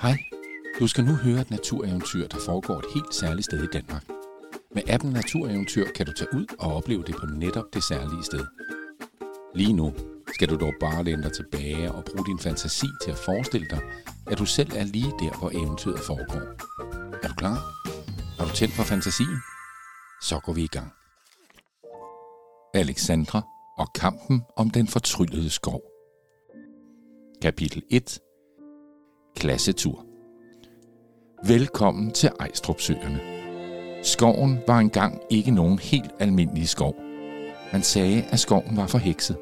Hej. Du skal nu høre et natureventyr, der foregår et helt særligt sted i Danmark. Med appen Natureventyr kan du tage ud og opleve det på netop det særlige sted. Lige nu skal du dog bare læne dig tilbage og bruge din fantasi til at forestille dig, at du selv er lige der, hvor eventyret foregår. Er du klar? Har du tændt for fantasien? Så går vi i gang. Alexandra og kampen om den fortryllede skov. Kapitel 1 Klassetur Velkommen til Ejstrupsøerne. Skoven var engang ikke nogen helt almindelig skov. Man sagde, at skoven var forhekset.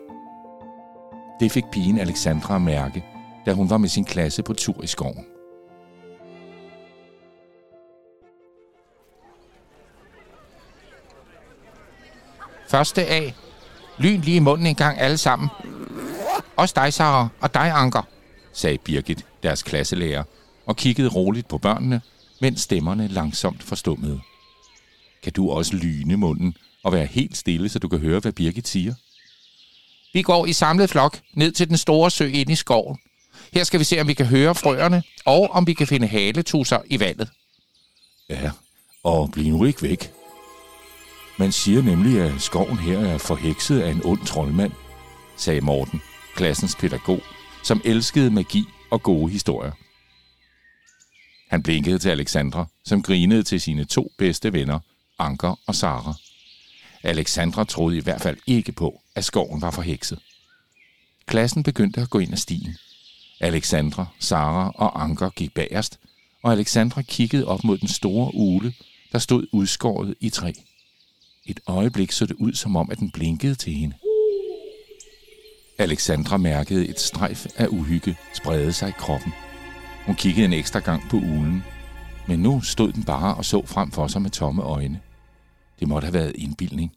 Det fik pigen Alexandra at mærke, da hun var med sin klasse på tur i skoven. Første A. Lyn lige i munden en gang alle sammen. Også dig, Sara, og dig, Anker sagde Birgit, deres klasselærer, og kiggede roligt på børnene, mens stemmerne langsomt forstummede. Kan du også lyne munden og være helt stille, så du kan høre, hvad Birgit siger? Vi går i samlet flok ned til den store sø inde i skoven. Her skal vi se, om vi kan høre frøerne, og om vi kan finde haletusser i vandet. Ja, og bliv nu ikke væk. Man siger nemlig, at skoven her er forhekset af en ond troldmand, sagde Morten, klassens pædagog, som elskede magi og gode historier. Han blinkede til Alexandra, som grinede til sine to bedste venner, Anker og Sara. Alexandra troede i hvert fald ikke på, at skoven var forhekset. Klassen begyndte at gå ind ad stien. Alexandra, Sara og Anker gik bagerst, og Alexandra kiggede op mod den store ule, der stod udskåret i træ. Et øjeblik så det ud, som om at den blinkede til hende. Alexandra mærkede et strejf af uhygge sprede sig i kroppen. Hun kiggede en ekstra gang på ulen, men nu stod den bare og så frem for sig med tomme øjne. Det måtte have været indbildning.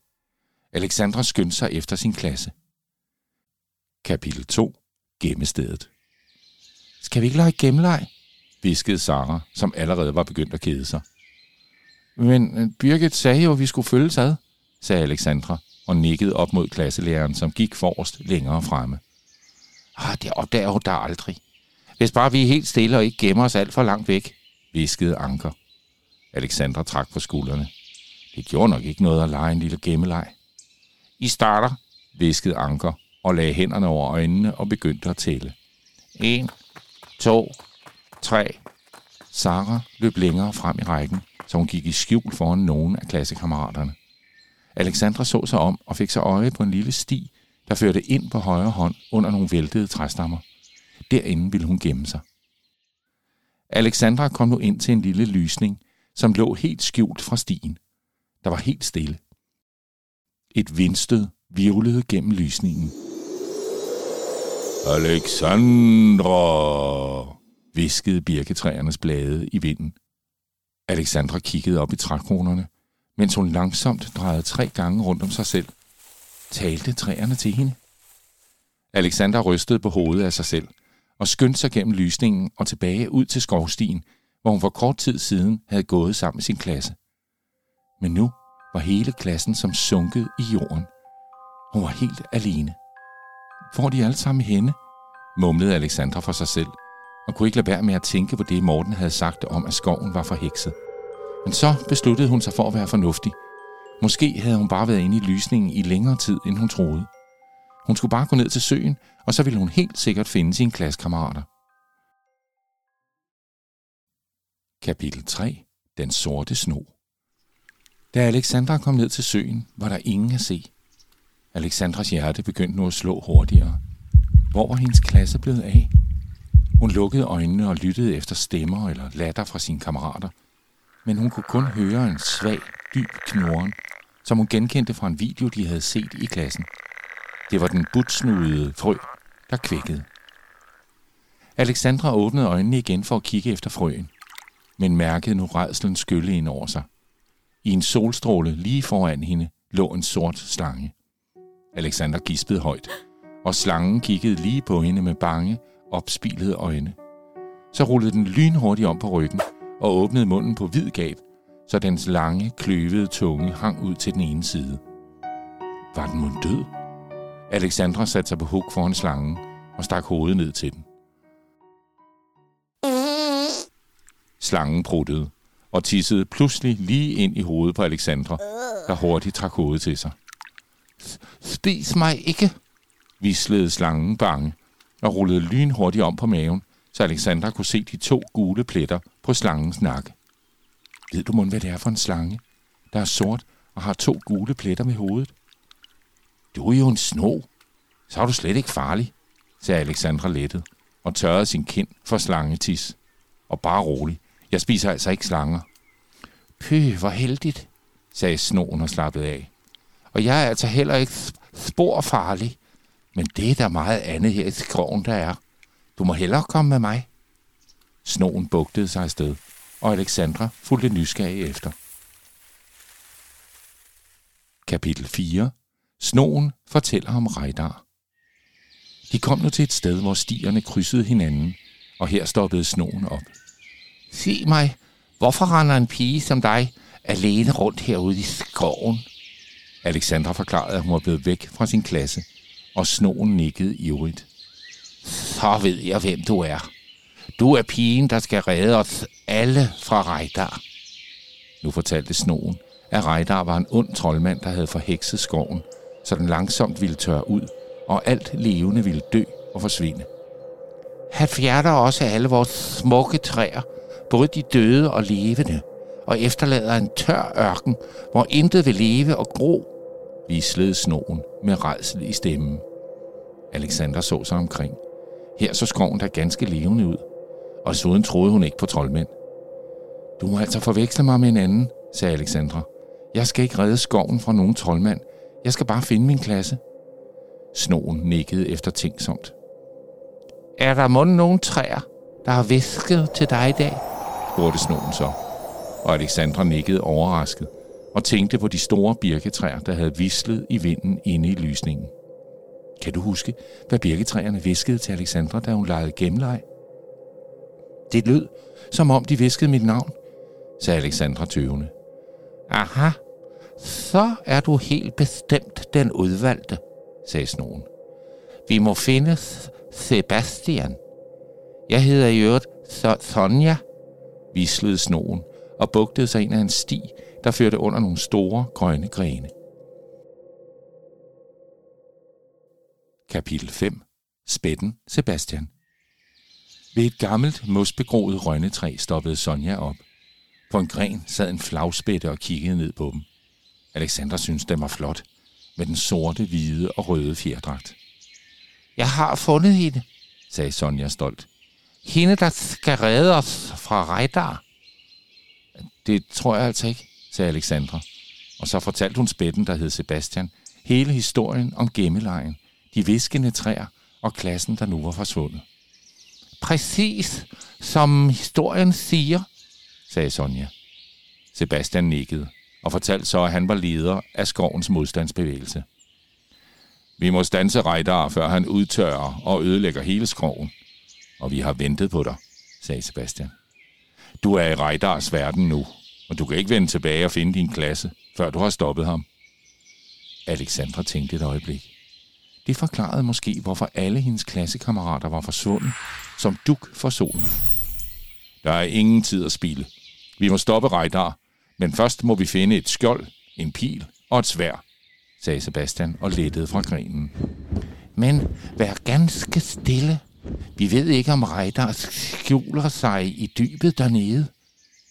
Alexandra skyndte sig efter sin klasse. Kapitel 2. Gemmestedet. Skal vi ikke lege gemmeleg? viskede Sara, som allerede var begyndt at kede sig. Men øh, Birgit sagde jo, at vi skulle følges ad, sagde Alexandra og nikkede op mod klasselæreren, som gik forrest længere fremme. Ah, det opdager hun da aldrig. Hvis bare vi er helt stille og ikke gemmer os alt for langt væk, viskede Anker. Alexandra trak på skuldrene. Det gjorde nok ikke noget at lege en lille gemmeleg. I starter, viskede Anker og lagde hænderne over øjnene og begyndte at tælle. En, to, tre. Sara løb længere frem i rækken, så hun gik i skjul foran nogen af klassekammeraterne. Alexandra så sig om og fik sig øje på en lille sti, der førte ind på højre hånd under nogle væltede træstammer. Derinde ville hun gemme sig. Alexandra kom nu ind til en lille lysning, som lå helt skjult fra stien. Der var helt stille. Et vindstød virvlede gennem lysningen. Alexandra, viskede birketræernes blade i vinden. Alexandra kiggede op i trækronerne, mens hun langsomt drejede tre gange rundt om sig selv. Talte træerne til hende? Alexandra rystede på hovedet af sig selv og skyndte sig gennem lysningen og tilbage ud til skovstien, hvor hun for kort tid siden havde gået sammen med sin klasse. Men nu var hele klassen som sunket i jorden. Hun var helt alene. Hvor er de alle sammen henne? mumlede Alexandra for sig selv, og kunne ikke lade være med at tænke på det, Morten havde sagt om, at skoven var forhekset. Men så besluttede hun sig for at være fornuftig. Måske havde hun bare været inde i lysningen i længere tid, end hun troede. Hun skulle bare gå ned til søen, og så ville hun helt sikkert finde sine klassekammerater. Kapitel 3. Den sorte sno. Da Alexandra kom ned til søen, var der ingen at se. Alexandras hjerte begyndte nu at slå hurtigere. Hvor var hendes klasse blevet af? Hun lukkede øjnene og lyttede efter stemmer eller latter fra sine kammerater. Men hun kunne kun høre en svag, dyb knurren, som hun genkendte fra en video, de havde set i klassen. Det var den butsnudede frø, der kvækkede. Alexandra åbnede øjnene igen for at kigge efter frøen, men mærkede nu redslen skylle ind over sig. I en solstråle lige foran hende lå en sort slange. Alexander gispede højt, og slangen kiggede lige på hende med bange, opspilede øjne. Så rullede den lynhurtigt om på ryggen og åbnede munden på vid gab, så dens lange, kløvede tunge hang ud til den ene side. Var den mund død? Alexandra satte sig på huk foran slangen og stak hovedet ned til den. Slangen pruttede og tissede pludselig lige ind i hovedet på Alexandra, der hurtigt trak hovedet til sig. Spis mig ikke, vislede slangen bange og rullede lynhurtigt om på maven, så Alexandra kunne se de to gule pletter på slangens nakke. Ved du mon, hvad det er for en slange, der er sort og har to gule pletter med hovedet? Du er jo en sno. Så er du slet ikke farlig, sagde Alexandra lettet og tørrede sin kind for slangetis. Og bare rolig, jeg spiser altså ikke slanger. Pøh, hvor heldigt, sagde snoen og slappede af. Og jeg er altså heller ikke spor farlig. Men det er der meget andet her i skroven, der er. Du må hellere komme med mig. Snoen bugtede sig afsted, og Alexandra fulgte nysgerrig efter. Kapitel 4 Snoen fortæller om Rejdar. De kom nu til et sted, hvor stierne krydsede hinanden, og her stoppede snoen op. Se mig, hvorfor render en pige som dig alene rundt herude i skoven? Alexandra forklarede, at hun var blevet væk fra sin klasse, og snoen nikkede ivrigt. Så ved jeg, hvem du er. Du er pigen, der skal redde os alle fra Rejdar. Nu fortalte snoen, at Rejdar var en ond troldmand, der havde forhekset skoven, så den langsomt ville tørre ud, og alt levende ville dø og forsvinde. Han fjerner også alle vores smukke træer, både de døde og levende, og efterlader en tør ørken, hvor intet vil leve og gro, vislede snoen med redsel i stemmen. Alexander så sig omkring. Her så skoven der ganske levende ud, og desuden troede hun ikke på troldmænd. Du må altså forveksle mig med en anden, sagde Alexandra. Jeg skal ikke redde skoven fra nogen troldmand. Jeg skal bare finde min klasse. Snoen nikkede efter tænksomt. Er der måske nogen træer, der har væsket til dig i dag? spurgte snoen så. Og Alexandra nikkede overrasket og tænkte på de store birketræer, der havde vislet i vinden inde i lysningen. Kan du huske, hvad birketræerne viskede til Alexandra, da hun legede gemleg? Det lød, som om de viskede mit navn, sagde Alexandra tøvende. Aha, så er du helt bestemt den udvalgte, sagde snoen. Vi må finde Sebastian. Jeg hedder i øvrigt Sonja, vislede snoen og bugtede sig ind ad en sti, der førte under nogle store grønne grene. Kapitel 5 Spætten Sebastian Ved et gammelt, mosbegroet rønnetræ stoppede Sonja op. På en gren sad en flagspætte og kiggede ned på dem. Alexandra syntes, den var flot, med den sorte, hvide og røde fjerdragt. Jeg har fundet hende, sagde Sonja stolt. Hende, der skal redde os fra Rejdar. Det tror jeg altså ikke, sagde Alexandra. Og så fortalte hun spætten, der hed Sebastian, hele historien om gemmelejen, de viskende træer og klassen, der nu var forsvundet. Præcis som historien siger, sagde Sonja. Sebastian nikkede og fortalte så, at han var leder af skovens modstandsbevægelse. Vi må stanse Rejdar, før han udtørrer og ødelægger hele skoven. Og vi har ventet på dig, sagde Sebastian. Du er i Rejdars verden nu, og du kan ikke vende tilbage og finde din klasse, før du har stoppet ham. Alexandra tænkte et øjeblik. Det forklarede måske, hvorfor alle hendes klassekammerater var forsvundet, som duk for solen. Der er ingen tid at spille. Vi må stoppe Rejdar, men først må vi finde et skjold, en pil og et svær, sagde Sebastian og lettede fra grenen. Men vær ganske stille. Vi ved ikke, om Rejdar skjuler sig i dybet dernede,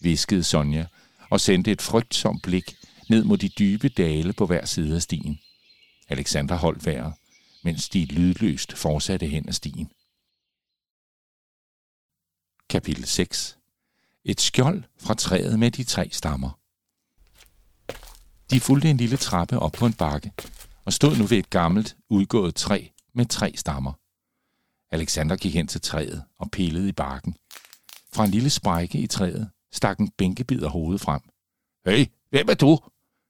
viskede Sonja og sendte et frygtsomt blik ned mod de dybe dale på hver side af stien. Alexander holdt vejret, mens de lydløst fortsatte hen ad stien. Kapitel 6 Et skjold fra træet med de tre stammer. De fulgte en lille trappe op på en bakke og stod nu ved et gammelt, udgået træ med tre stammer. Alexander gik hen til træet og pillede i barken. Fra en lille sprække i træet stak en bænkebider hovedet frem. Hey, hvem er du?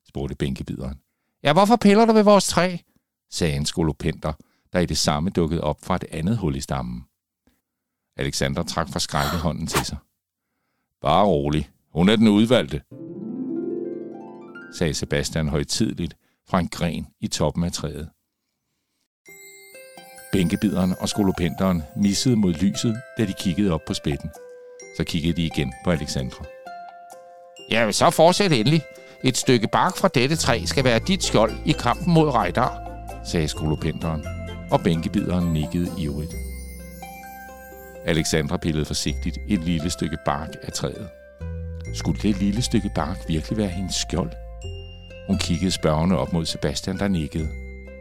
spurgte bænkebideren. Ja, hvorfor piller du ved vores træ? Sagde en skolopenter, der i det samme dukkede op fra et andet hul i stammen. Alexander trak fra skrække hånden til sig. Bare rolig. Hun er den udvalgte, sagde Sebastian højtidligt fra en gren i toppen af træet. Bænkebideren og skolopenteren missede mod lyset, da de kiggede op på spætten. Så kiggede de igen på Alexandra. Ja, så fortsæt endelig. Et stykke bark fra dette træ skal være dit skjold i kampen mod Rejdar, sagde skolopenderen, og bænkebideren nikkede ivrigt. Alexandra pillede forsigtigt et lille stykke bark af træet. Skulle det lille stykke bark virkelig være hendes skjold? Hun kiggede spørgende op mod Sebastian, der nikkede,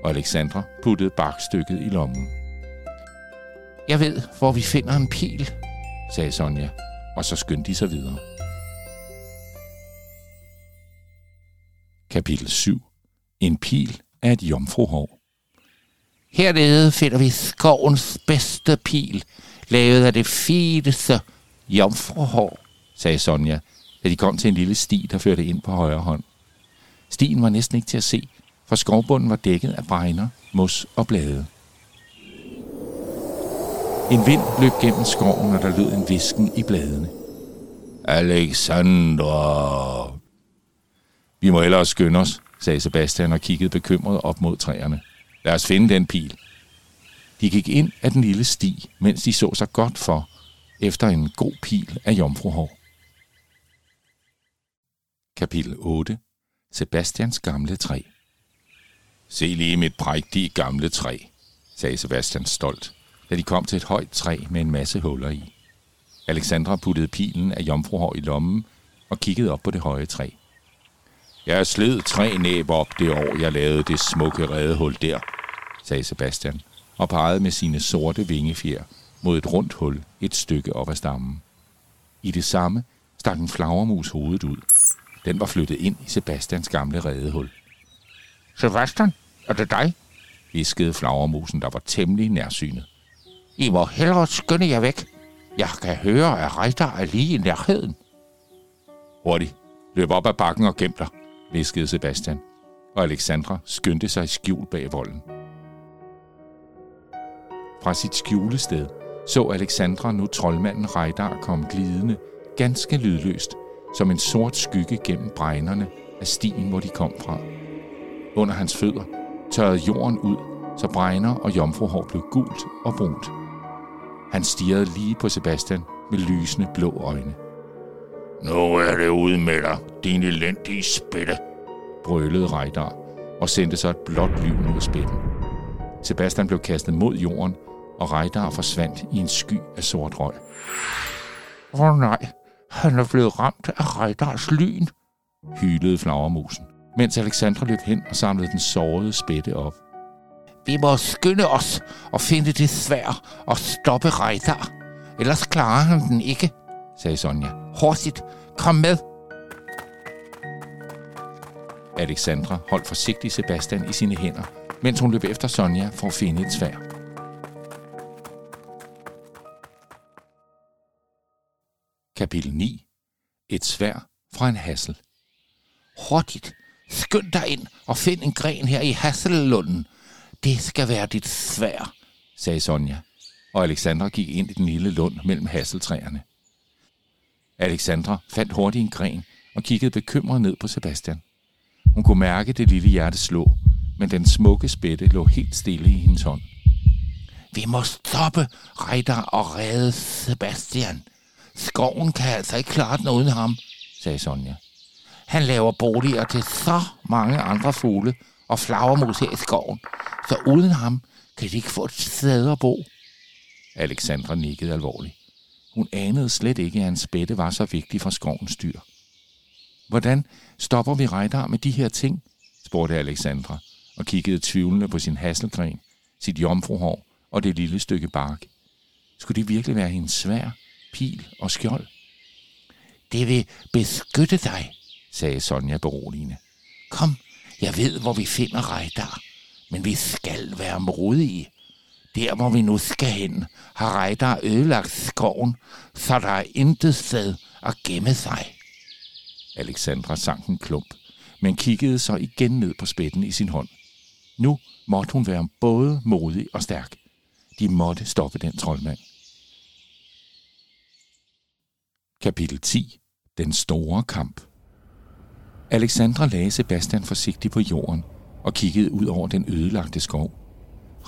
og Alexandra puttede barkstykket i lommen. Jeg ved, hvor vi finder en pil, sagde Sonja, og så skyndte de sig videre. Kapitel 7. En pil af et jomfruhår. Hernede finder vi skovens bedste pil, lavet af det fineste jomfruhår, sagde Sonja, da de kom til en lille sti, der førte ind på højre hånd. Stien var næsten ikke til at se, for skovbunden var dækket af bregner, mos og blade. En vind løb gennem skoven, og der lød en visken i bladene. Alexandra! Vi må hellere skynde os, sagde Sebastian og kiggede bekymret op mod træerne. Lad os finde den pil. De gik ind af den lille sti, mens de så sig godt for, efter en god pil af jomfruhår. Kapitel 8. Sebastians gamle træ. Se lige mit prægtige gamle træ, sagde Sebastian stolt, da de kom til et højt træ med en masse huller i. Alexandra puttede pilen af jomfruhår i lommen og kiggede op på det høje træ. Jeg sled tre næb op det år, jeg lavede det smukke redehul der, sagde Sebastian, og pegede med sine sorte vingefjer mod et rundt hul et stykke op ad stammen. I det samme stak en flagermus hovedet ud. Den var flyttet ind i Sebastians gamle redehul. Sebastian, er det dig? viskede flagermusen, der var temmelig nærsynet. I må hellere skynde jer væk. Jeg kan høre, at Reiter er lige i nærheden. Hurtigt, løb op ad bakken og gem dig, viskede Sebastian, og Alexandra skyndte sig i skjul bag volden. Fra sit skjulested så Alexandra nu troldmanden Rejdar komme glidende, ganske lydløst, som en sort skygge gennem bregnerne af stien, hvor de kom fra. Under hans fødder tørrede jorden ud, så bregner og jomfruhår blev gult og brunt. Han stirrede lige på Sebastian med lysende blå øjne. Nu er det ude med dig, din elendige spætte, brølede Rejdar og sendte så et blåt lyn af spætten. Sebastian blev kastet mod jorden, og Rejdar forsvandt i en sky af sort røg. Åh oh, nej, han er blevet ramt af Rejdars lyn, hylede flagermusen, mens Alexandra løb hen og samlede den sårede spætte op. Vi må skynde os og finde det svær og stoppe Rejdar. Ellers klarer han den ikke, sagde Sonja. Hurtigt, kom med. Alexandra holdt forsigtigt Sebastian i sine hænder, mens hun løb efter Sonja for at finde et svær. Kapitel 9. Et svær fra en hassel. Hurtigt, skynd dig ind og find en gren her i hassellunden. Det skal være dit svær, sagde Sonja, og Alexandra gik ind i den lille lund mellem hasseltræerne. Alexandra fandt hurtigt en gren og kiggede bekymret ned på Sebastian. Hun kunne mærke det lille hjerte slå, men den smukke spætte lå helt stille i hendes hånd. Vi må stoppe Reiter og redde Sebastian. Skoven kan altså ikke klare den uden ham, sagde Sonja. Han laver boliger til så mange andre fugle og flagermus her i skoven, så uden ham kan de ikke få et sted at bo. Alexandra nikkede alvorligt. Hun anede slet ikke, at hans spætte var så vigtig for skovens dyr. Hvordan stopper vi Rejdar med de her ting? spurgte Alexandra og kiggede tvivlende på sin hasselgren, sit jomfruhår og det lille stykke bark. Skulle det virkelig være hendes svær, pil og skjold? Det vil beskytte dig, sagde Sonja beroligende. Kom, jeg ved, hvor vi finder Rejdar, men vi skal være modige. Der, hvor vi nu skal hen, har Rejdar ødelagt skoven, så der er intet sted at gemme sig. Alexandra sank en klump, men kiggede så igen ned på spætten i sin hånd. Nu måtte hun være både modig og stærk. De måtte stoppe den troldmand. Kapitel 10. Den store kamp. Alexandra lagde Sebastian forsigtigt på jorden og kiggede ud over den ødelagte skov.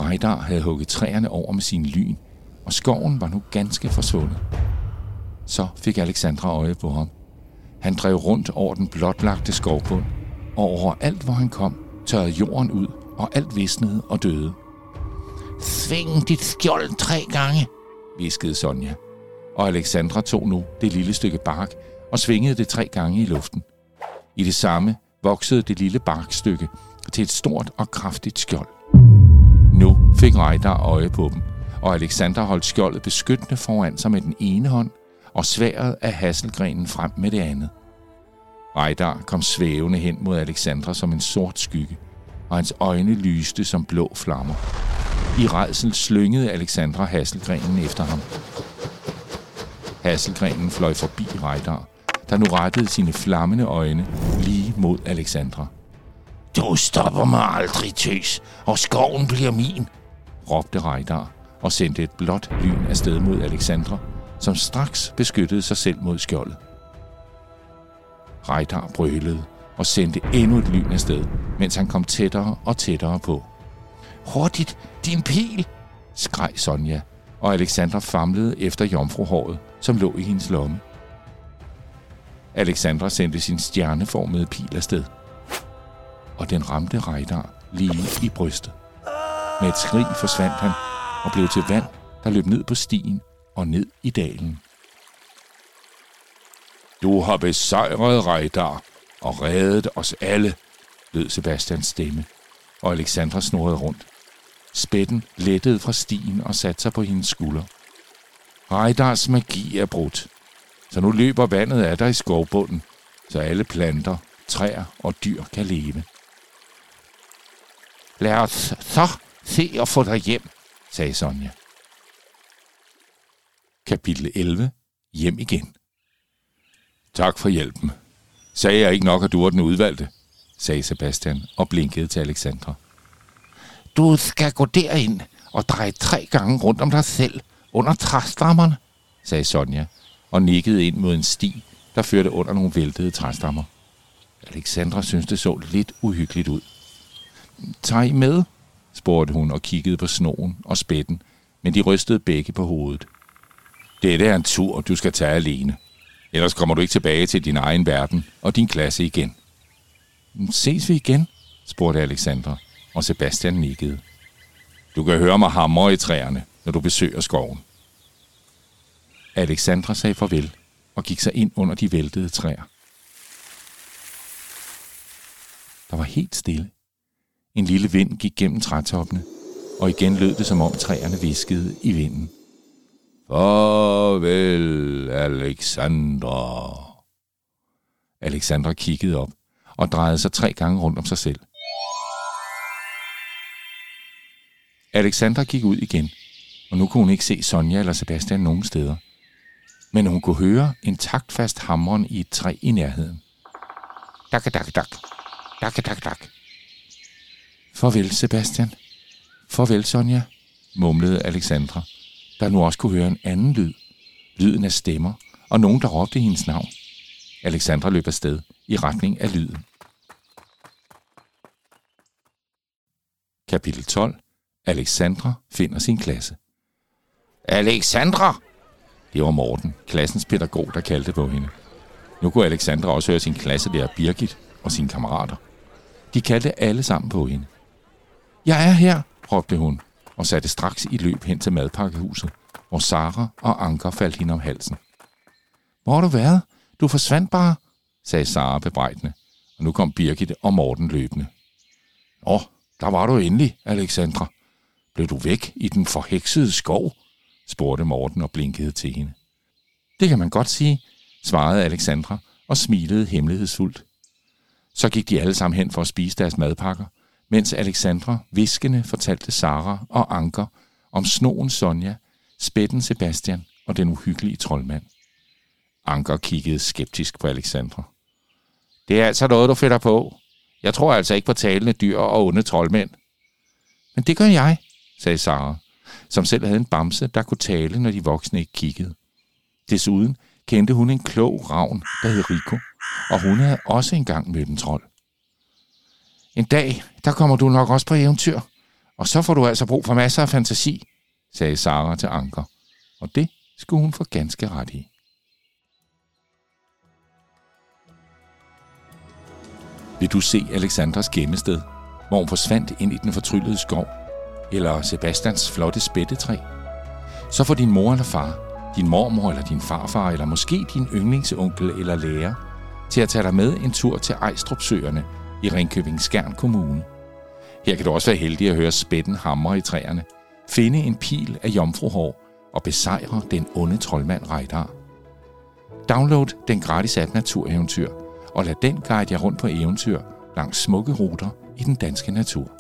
Rejdar havde hugget træerne over med sin lyn, og skoven var nu ganske forsvundet. Så fik Alexandra øje på ham. Han drev rundt over den blotlagte skovbund, og overalt, hvor han kom, tørrede jorden ud, og alt visnede og døde. Sving dit skjold tre gange, viskede Sonja. Og Alexandra tog nu det lille stykke bark og svingede det tre gange i luften. I det samme voksede det lille barkstykke til et stort og kraftigt skjold. Nu fik Rejdar øje på dem, og Alexander holdt skjoldet beskyttende foran sig med den ene hånd, og sværet af hasselgrenen frem med det andet. Rejdar kom svævende hen mod Alexandra som en sort skygge, og hans øjne lyste som blå flammer. I redsel slyngede Alexandra hasselgrenen efter ham. Hasselgrenen fløj forbi Rejdar, der nu rettede sine flammende øjne lige mod Alexandra. Du stopper mig aldrig, tøs, og skoven bliver min, råbte Rejdar og sendte et blåt lyn afsted mod Alexandra, som straks beskyttede sig selv mod skjoldet. Rejdar brølede og sendte endnu et lyn afsted, mens han kom tættere og tættere på. Hurtigt, din pil, skreg Sonja, og Alexandra famlede efter jomfruhåret, som lå i hendes lomme. Alexandra sendte sin stjerneformede pil afsted, og den ramte Rejdar lige i brystet. Med et skrig forsvandt han og blev til vand, der løb ned på stien og ned i dalen. Du har besejret Rejdar og reddet os alle, lød Sebastians stemme, og Alexandra snurrede rundt. Spætten lettede fra stien og satte sig på hendes skulder. Rejdars magi er brudt, så nu løber vandet af dig i skovbunden, så alle planter, træer og dyr kan leve. Lad os så se og få dig hjem, sagde Sonja. Kapitel 11. Hjem igen. Tak for hjælpen. Sagde jeg ikke nok, at du var den udvalgte? sagde Sebastian og blinkede til Alexandra. Du skal gå derind og dreje tre gange rundt om dig selv under træstammerne, sagde Sonja og nikkede ind mod en sti, der førte under nogle væltede træstammer. Alexandra syntes, det så lidt uhyggeligt ud. Tag I med? spurgte hun og kiggede på snoen og spætten, men de rystede begge på hovedet. Dette er en tur, du skal tage alene. Ellers kommer du ikke tilbage til din egen verden og din klasse igen. Ses vi igen? spurgte Alexandra, og Sebastian nikkede. Du kan høre mig hamre i træerne, når du besøger skoven. Alexandra sagde farvel og gik sig ind under de væltede træer. Der var helt stille. En lille vind gik gennem trætoppene, og igen lød det, som om træerne viskede i vinden. Farvel, Alexandra. Alexandra kiggede op og drejede sig tre gange rundt om sig selv. Alexandra gik ud igen, og nu kunne hun ikke se Sonja eller Sebastian nogen steder. Men hun kunne høre en taktfast hamren i et træ i nærheden. Dak, dak, dak. Dak, dak, dak. Farvel, Sebastian. Farvel, Sonja, mumlede Alexandra, der nu også kunne høre en anden lyd. Lyden af stemmer, og nogen, der råbte hendes navn. Alexandra løb afsted i retning af lyden. Kapitel 12. Alexandra finder sin klasse. Alexandra! Det var Morten, klassens pædagog, der kaldte på hende. Nu kunne Alexandra også høre sin klasse der Birgit og sine kammerater. De kaldte alle sammen på hende. Jeg er her, råbte hun, og satte straks i løb hen til madpakkehuset, hvor Sara og Anker faldt hende om halsen. Hvor har du været? Du forsvandt bare, sagde Sara bebrejdende, og nu kom Birgit og Morten løbende. Åh, der var du endelig, Alexandra. Blev du væk i den forheksede skov? spurgte Morten og blinkede til hende. Det kan man godt sige, svarede Alexandra og smilede hemmelighedsfuldt. Så gik de alle sammen hen for at spise deres madpakker, mens Alexandra viskende fortalte Sara og Anker om snoen Sonja, spætten Sebastian og den uhyggelige troldmand. Anker kiggede skeptisk på Alexandra. Det er altså noget, du finder på. Jeg tror altså ikke på talende dyr og onde troldmænd. Men det gør jeg, sagde Sara, som selv havde en bamse, der kunne tale, når de voksne ikke kiggede. Desuden kendte hun en klog ravn, der hed Rico, og hun havde også engang mødt en trold. En dag, der kommer du nok også på eventyr, og så får du altså brug for masser af fantasi, sagde Sara til Anker, og det skulle hun få ganske ret i. Vil du se Alexandras gemmested, hvor hun forsvandt ind i den fortryllede skov eller Sebastians flotte spættetræ? Så får din mor eller far, din mormor eller din farfar, eller måske din yndlingsonkel eller lærer, til at tage dig med en tur til Ejstrupsøerne i Ringkøbing Skjern Kommune. Her kan du også være heldig at høre spætten hamre i træerne, finde en pil af jomfruhår og besejre den onde troldmand Rejdar. Download den gratis app Natureventyr, og lad den guide jer rundt på eventyr langs smukke ruter i den danske natur.